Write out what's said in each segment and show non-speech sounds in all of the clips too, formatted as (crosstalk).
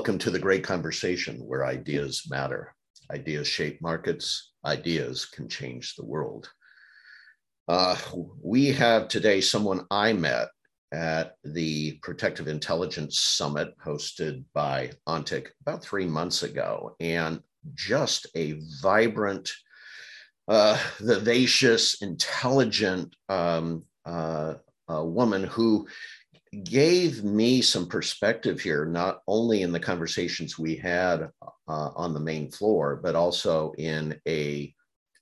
Welcome to the great conversation where ideas matter. Ideas shape markets, ideas can change the world. Uh, we have today someone I met at the Protective Intelligence Summit hosted by ONTIC about three months ago, and just a vibrant, uh, vivacious, intelligent um, uh, woman who gave me some perspective here, not only in the conversations we had uh, on the main floor, but also in a,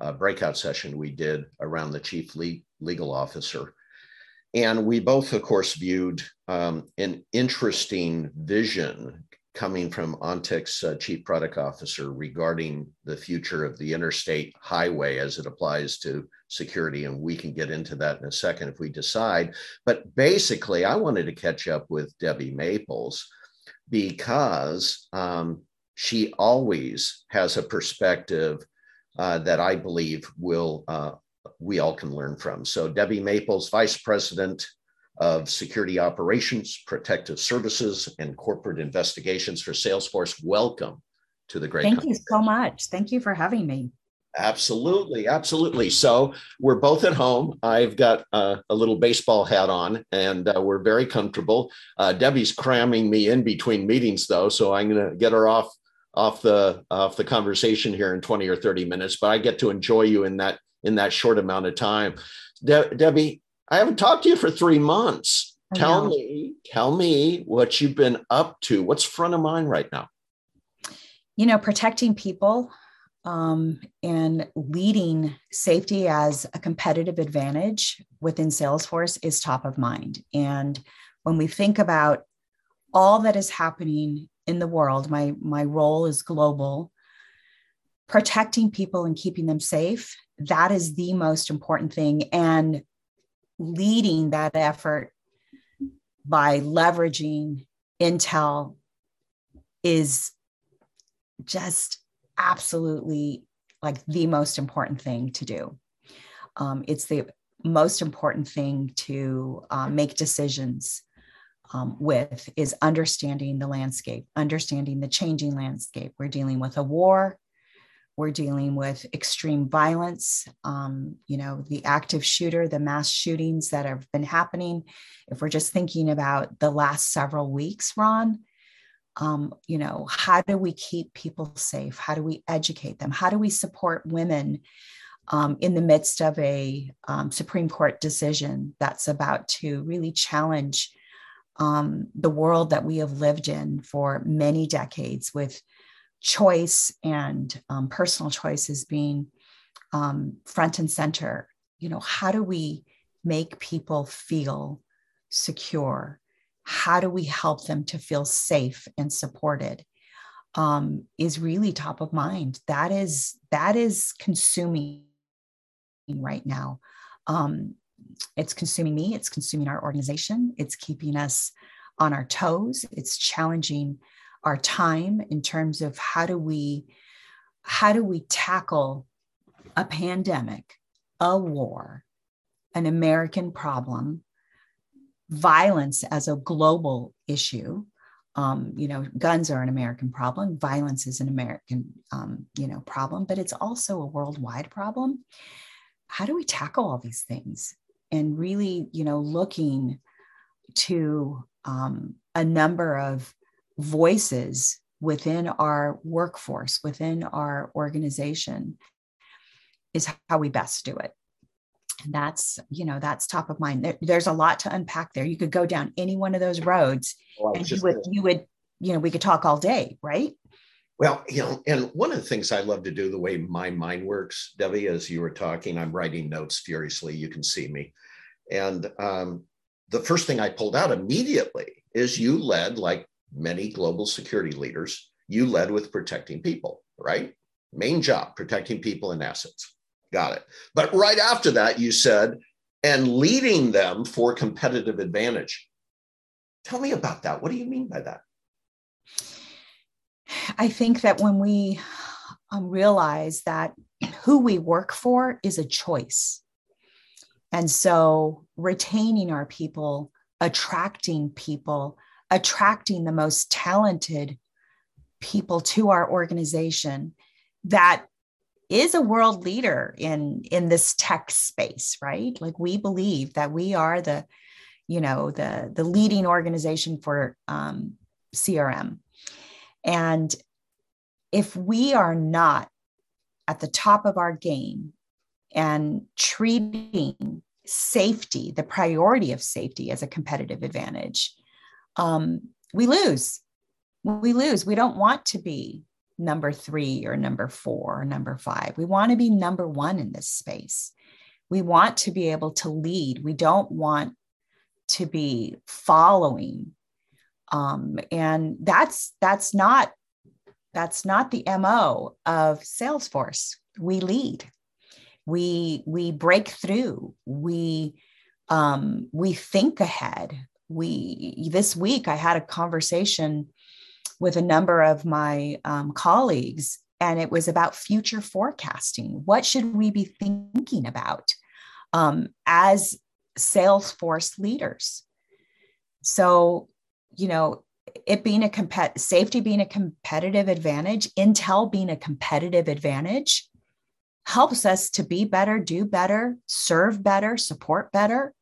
a breakout session we did around the chief le- legal officer. And we both, of course, viewed um, an interesting vision coming from ONTIC's uh, chief product officer regarding the future of the interstate highway as it applies to security. And we can get into that in a second if we decide. But basically, I wanted to catch up with Debbie Maples because um, she always has a perspective uh, that I believe will uh, we all can learn from. So Debbie Maples, Vice President of Security Operations, Protective Services, and Corporate Investigations for Salesforce. Welcome to the great. Thank company. you so much. Thank you for having me. Absolutely, absolutely. So we're both at home. I've got uh, a little baseball hat on, and uh, we're very comfortable. Uh, Debbie's cramming me in between meetings, though, so I'm going to get her off off the off the conversation here in 20 or 30 minutes. But I get to enjoy you in that in that short amount of time. De- Debbie, I haven't talked to you for three months. I tell know. me, tell me what you've been up to. What's front of mind right now? You know, protecting people um, and leading safety as a competitive advantage within Salesforce is top of mind. And when we think about all that is happening in the world, my, my role is global. Protecting people and keeping them safe, that is the most important thing. And leading that effort by leveraging Intel is just absolutely like the most important thing to do. Um, it's the most important thing to um, make decisions um, with is understanding the landscape, understanding the changing landscape. We're dealing with a war. We're dealing with extreme violence, um, you know, the active shooter, the mass shootings that have been happening. If we're just thinking about the last several weeks, Ron, um, you know, how do we keep people safe? How do we educate them? How do we support women um, in the midst of a um, Supreme Court decision that's about to really challenge um, the world that we have lived in for many decades with choice and um, personal choices being um, front and center? You know, how do we make people feel secure? how do we help them to feel safe and supported um, is really top of mind that is that is consuming right now um, it's consuming me it's consuming our organization it's keeping us on our toes it's challenging our time in terms of how do we how do we tackle a pandemic a war an american problem violence as a global issue. Um, you know, guns are an American problem. Violence is an American, um, you know, problem, but it's also a worldwide problem. How do we tackle all these things? And really, you know, looking to um, a number of voices within our workforce, within our organization, is how we best do it. And that's you know that's top of mind. There, there's a lot to unpack there. You could go down any one of those roads well, and you would you would you know we could talk all day right? Well you know and one of the things i love to do the way my mind works debbie as you were talking i'm writing notes furiously you can see me. And um, the first thing i pulled out immediately is you led like many global security leaders you led with protecting people right main job protecting people and assets Got it. But right after that, you said, and leading them for competitive advantage. Tell me about that. What do you mean by that? I think that when we um, realize that who we work for is a choice. And so retaining our people, attracting people, attracting the most talented people to our organization that is a world leader in in this tech space right? Like we believe that we are the you know the the leading organization for um, crm and if we are not at the top of our game and treating safety the priority of safety as a competitive advantage um, we lose we lose we don't want to be number three or number four or number five. We want to be number one in this space. We want to be able to lead. We don't want to be following. Um, and that's that's not that's not the mo of salesforce we lead we we break through we um, we think ahead we this week i had a conversation with a number of my um, colleagues, and it was about future forecasting. What should we be thinking about um, as Salesforce leaders? So, you know, it being a compet safety being a competitive advantage, Intel being a competitive advantage helps us to be better, do better, serve better, support better.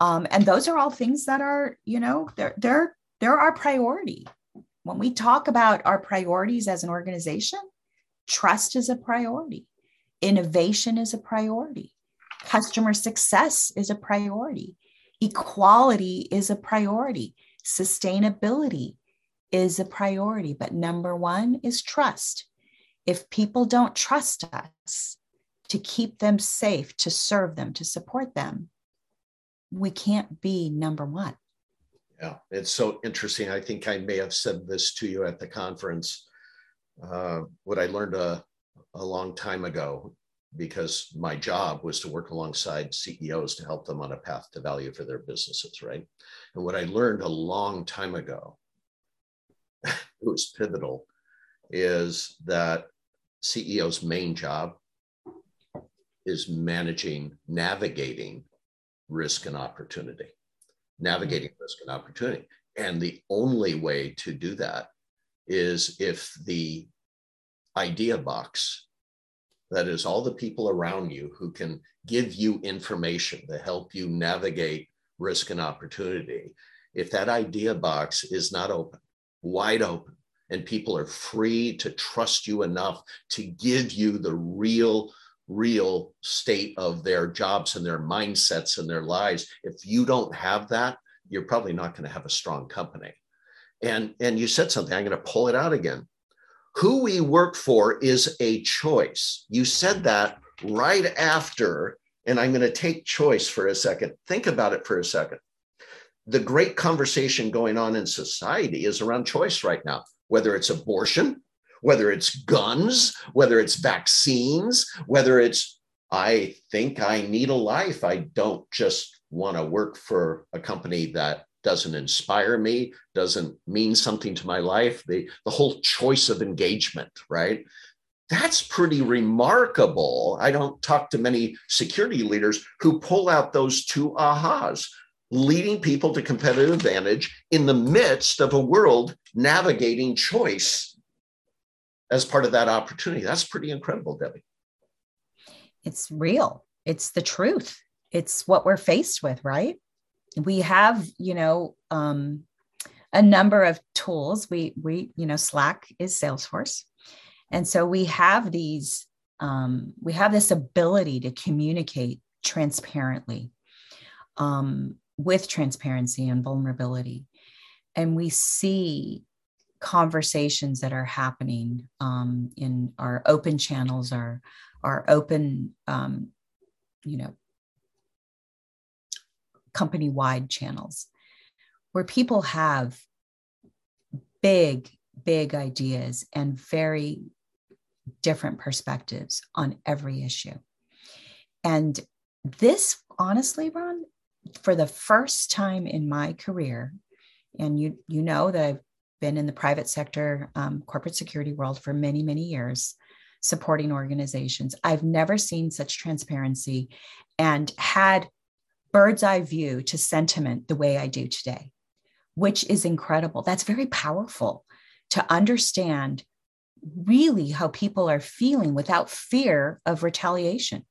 Um, and those are all things that are, you know, they're they're they're our priority. When we talk about our priorities as an organization, trust is a priority, innovation is a priority, customer success is a priority, equality is a priority, sustainability is a priority. But number one is trust. If people don't trust us to keep them safe, to serve them, to support them, we can't be number one. Yeah, it's so interesting. I think I may have said this to you at the conference. Uh, what I learned a, a long time ago, because my job was to work alongside CEOs to help them on a path to value for their businesses, right? And what I learned a long time ago, (laughs) it was pivotal, is that CEO's main job is managing, navigating risk and opportunity navigating mm-hmm. risk and opportunity. And the only way to do that is if the idea box, that is all the people around you who can give you information to help you navigate risk and opportunity, if that idea box is not open, wide open, and people are free to trust you enough to give you the real real state of their jobs and their mindsets and their lives. If you don't have that, you're probably not going to have a strong company. And, and you said something, I'm going to pull it out again. Who we work for is a choice. You said that right after, and I'm going to take choice for a second. Think about it for a second. The great conversation going on in society is around choice right now, whether it's abortion, whether it's guns, whether it's vaccines, whether it's, I think I need a life. I don't just want to work for a company that doesn't inspire me, doesn't mean something to my life. The, the whole choice of engagement, right? That's pretty remarkable. I don't talk to many security leaders who pull out those two ahas, leading people to competitive advantage in the midst of a world navigating choice as part of that opportunity. That's pretty incredible, Debbie. It's real. It's the truth. It's what we're faced with, right? We have, you know, um, a number of tools. We we you know Slack is Salesforce, and so we have these. Um, we have this ability to communicate transparently, um, with transparency and vulnerability, and we see conversations that are happening um, in our open channels, our our open, um, you know, company wide channels, where people have big, big ideas and very different perspectives on every issue. And this, honestly, Ron, for the first time in my career, and you you know that I've been in the private sector, um, corporate security world for many, many years, supporting organizations. I've never seen such transparency and had bird's eye view to sentiment the way I do today, which is incredible. That's very powerful to understand really how people are feeling without fear of retaliation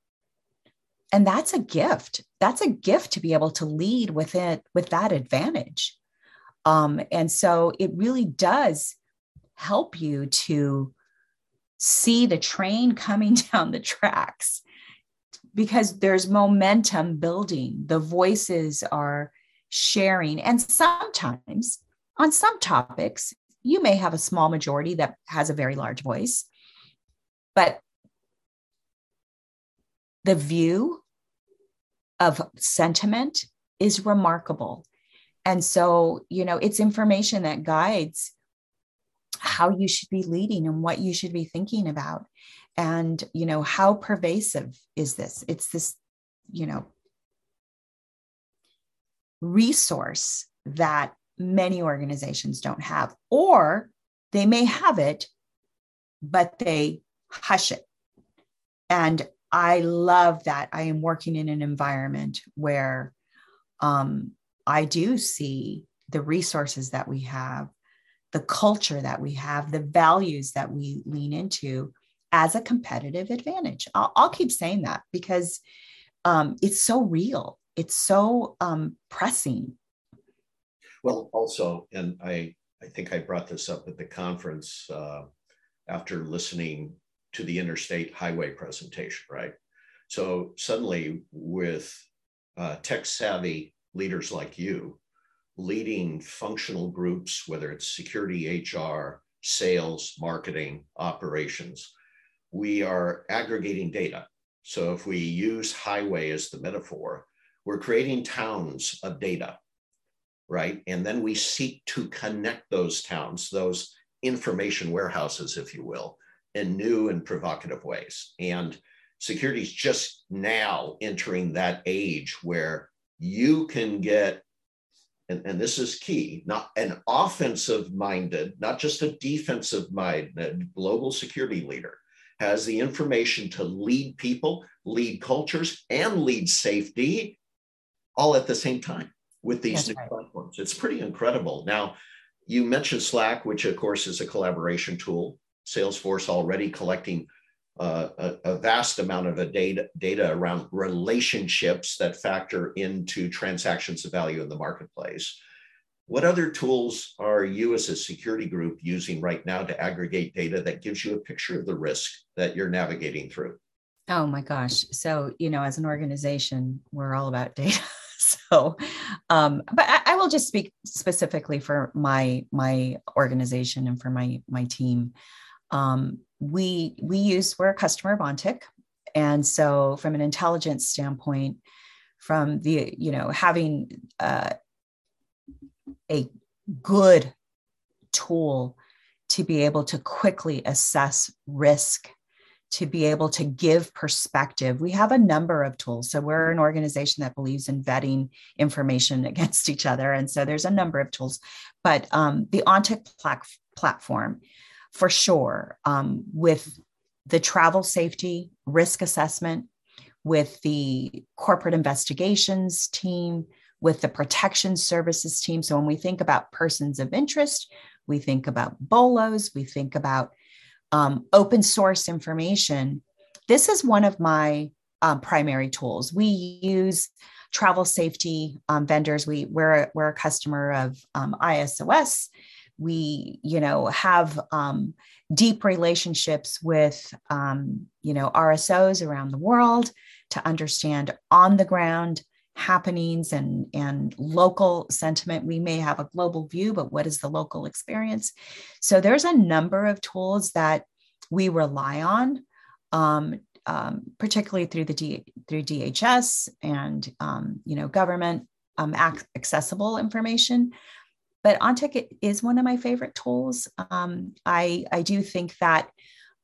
and that's a gift that's a gift to be able to lead with it with that advantage um, and so it really does help you to see the train coming (laughs) down the tracks because there's momentum building the voices are sharing and sometimes on some topics you may have a small majority that has a very large voice but the view of sentiment is remarkable. And so, you know, it's information that guides how you should be leading and what you should be thinking about. And, you know, how pervasive is this? It's this, you know, resource that many organizations don't have, or they may have it, but they hush it. And I love that I am working in an environment where um, I do see the resources that we have, the culture that we have, the values that we lean into as a competitive advantage. I'll, I'll keep saying that because um, it's so real, it's so um, pressing. Well, also, and I, I think I brought this up at the conference uh, after listening to the interstate highway presentation, right? So suddenly, with uh, tech savvy leaders like you leading functional groups, whether it's security, HR, sales, marketing, operations, we are aggregating data. So if we use highway as the metaphor, we're creating towns of data, right? And then we seek to connect those towns, those information warehouses, if you will, in new and provocative ways. And security is just now entering that age where you can get, and, and this is key, not an offensive minded, not just a defensive minded global security leader has the information to lead people, lead cultures, and lead safety all at the same time with these That's new right. platforms. It's pretty incredible. Now, you mentioned Slack, which of course is a collaboration tool. Salesforce already collecting uh, a, a, vast amount of a data, data around relationships that factor into transactions of value in the marketplace. What other tools are you as a security group using right now to aggregate data that gives you a picture of the risk that you're navigating through? Oh my gosh. So, you know, as an organization, we're all about data. (laughs) so, um, but I, I will just speak specifically for my my organization and for my my team um, we we use we're a customer of Ontic, and so from an intelligence standpoint, from the you know having uh, a good tool to be able to quickly assess risk to be able to give perspective. We have a number of tools. So we're an organization that believes in vetting information (laughs) against each other. And so there's a number of tools. But um, the Ontic plat- platform for sure um, with the travel safety risk assessment, with the corporate investigations team, with the protection services team. So when we think about persons of interest, we think about BOLOs, we think about um, open source information. This is one of my um, primary tools. We use travel safety um, vendors. We we're a, we're a customer of um, ISOS we you know have um, deep relationships with um, you know rsos around the world to understand on the ground happenings and and local sentiment. We may have a global view but what is the local experience? So there's a number of tools that we rely on um, um, particularly through the D, through DHS and um, you know government um, accessible information but Ontic is one of my favorite tools. Um, I, I do think that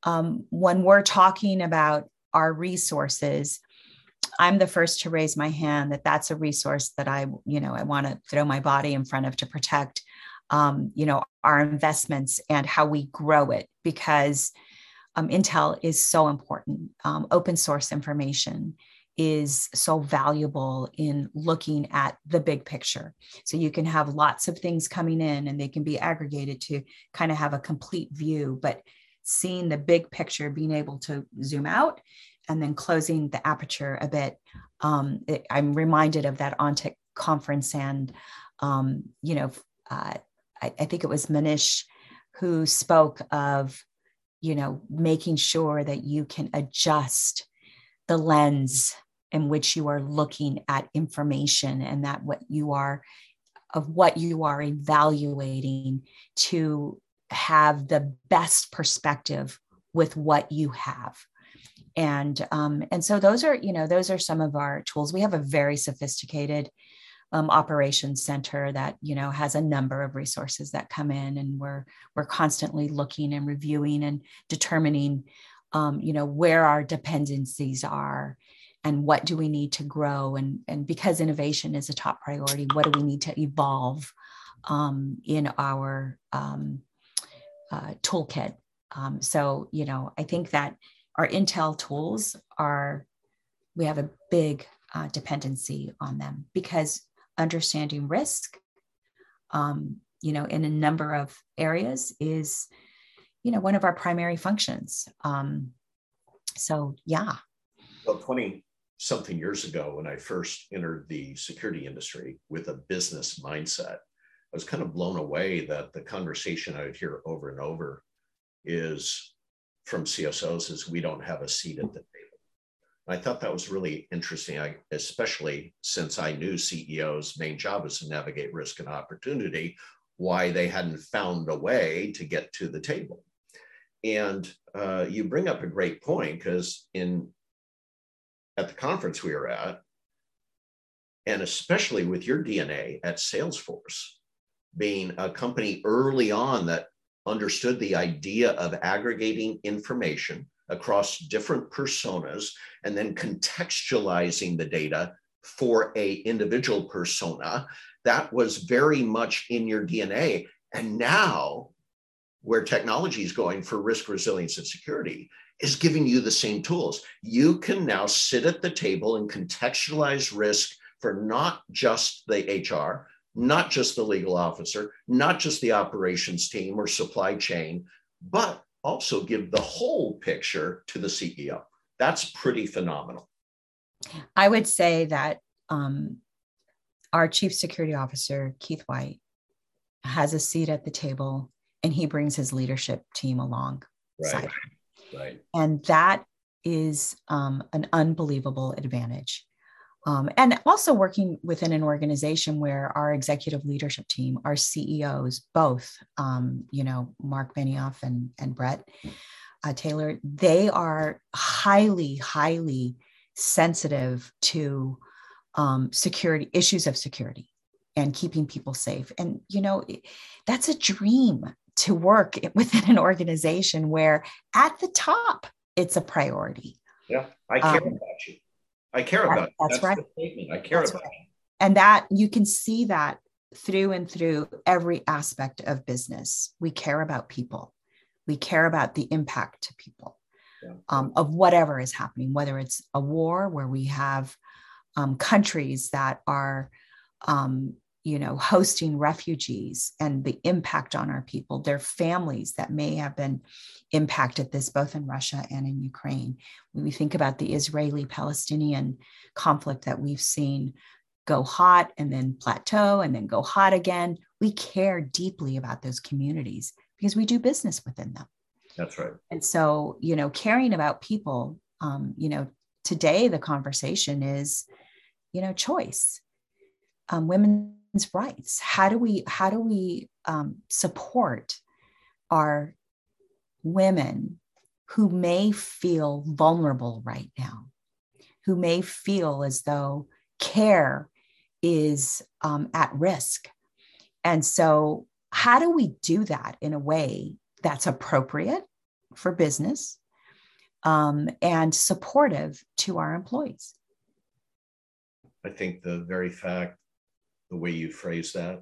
um, when we're talking about our resources, I'm the first to raise my hand that that's a resource that I, you know, I want to throw my body in front of to protect, um, you know, our investments and how we grow it because um, Intel is so important. Um, open source information is so valuable in looking at the big picture. So you can have lots of things coming in and they can be aggregated to kind of have a complete view, but seeing the big picture, being able to zoom out and then closing the aperture a bit. Um, it, I'm reminded of that ONTIC conference and, um, you know, uh, I, I think it was Manish who spoke of, you know, making sure that you can adjust the lens in which you are looking at information and that what you are of what you are evaluating to have the best perspective with what you have. And um, and so those are you know those are some of our tools. We have a very sophisticated um, operations center that you know has a number of resources that come in and we're we're constantly looking and reviewing and determining um, you know where our dependencies are and what do we need to grow? And and because innovation is a top priority what do we need to evolve um, in our um, uh, toolkit? Um, so you know i think that our intel tools are we have a big uh, dependency on them because understanding risk um, you know in a number of areas is you know one of our primary functions. Um, so yeah. Well 20 something years ago when i first entered the security industry with a business mindset i was kind of blown away that the conversation i would hear over and over is from csos is we don't have a seat at the table I thought that was really interesting, I, especially since I knew CEO's main job is to navigate risk and opportunity, why they hadn't found a way to get to the table. And uh, you bring up a great point because in at the conference we were at, and especially with your DNA at Salesforce, being a company early on that understood the idea of aggregating information across different personas and then contextualizing the data for a individual persona that was very much in your dna and now where technology is going for risk resilience and security is giving you the same tools you can now sit at the table and contextualize risk for not just the hr not just the legal officer not just the operations team or supply chain but also give the whole picture to the CEO. That's pretty phenomenal. I would say that um, our chief security officer, Keith White, has a seat at the table and he brings his leadership team along. Right. Right. And that is um, an unbelievable advantage. Um, and also working within an organization where our executive leadership team, our CEOs, both, um, you know, Mark Benioff and, and Bret uh, Taylor, they are highly, highly sensitive to um, security issues of security and keeping people safe. And, you know, that's a dream to work (laughs) within an organization where at the top, it's a priority. Yeah, I care um, about you. I care about. That's, that's right. I care that's about. Right. And that you can see that through and through every aspect of business. We care about people. We care about the impact to people yeah. um, of whatever is happening, whether it's a war where we have um, countries that are um, you know, hosting refugees and the impact on our people, their families that may have been impacted this both in Russia and in Ukraine. When we think about the Israeli Palestinian conflict that we've seen go hot and then plateau and then go hot again, we care deeply about those communities because we do business within them. That's right. And so, you know, caring about people, um, you know, today the conversation is, you know, choice. Um, women rights how do we how do we um, support our women who may feel vulnerable right now who may feel as though care is um, at risk? And so how do we do that in a way that's appropriate for business um, and supportive to our employees? I think the very fact the way you phrase that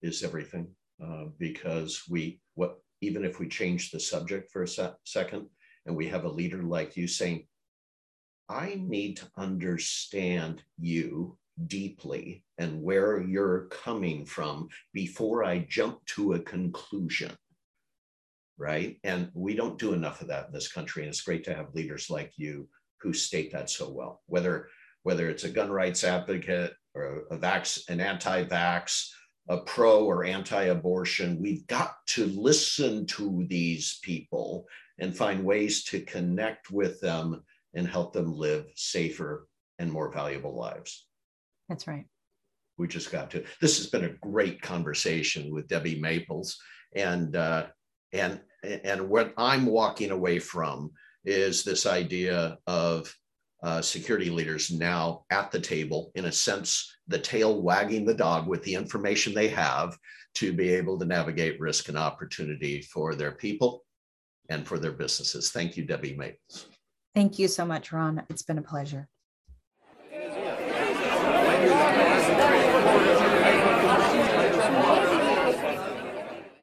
is everything uh, because we what even if we change the subject for a se- second and we have a leader like you saying I need to understand you deeply and where you're coming from before I jump to a conclusion. Right. And we don't do enough of that in this country. And it's great to have leaders like you who state that so well, whether whether it's a gun rights advocate or a vax, an anti-vax, a pro or anti-abortion, we've got to listen to these people and find ways to connect with them and help them live safer and more valuable lives. That's right. We just got to. This has been a great conversation with Debbie Maples, and uh, and and what I'm walking away from is this idea of uh, security leaders now at the table, in a sense, the tail wagging the dog with the information they have to be able to navigate risk and opportunity for their people and for their businesses. Thank you, Debbie Maples. Thank you so much, Ron. It's been a pleasure.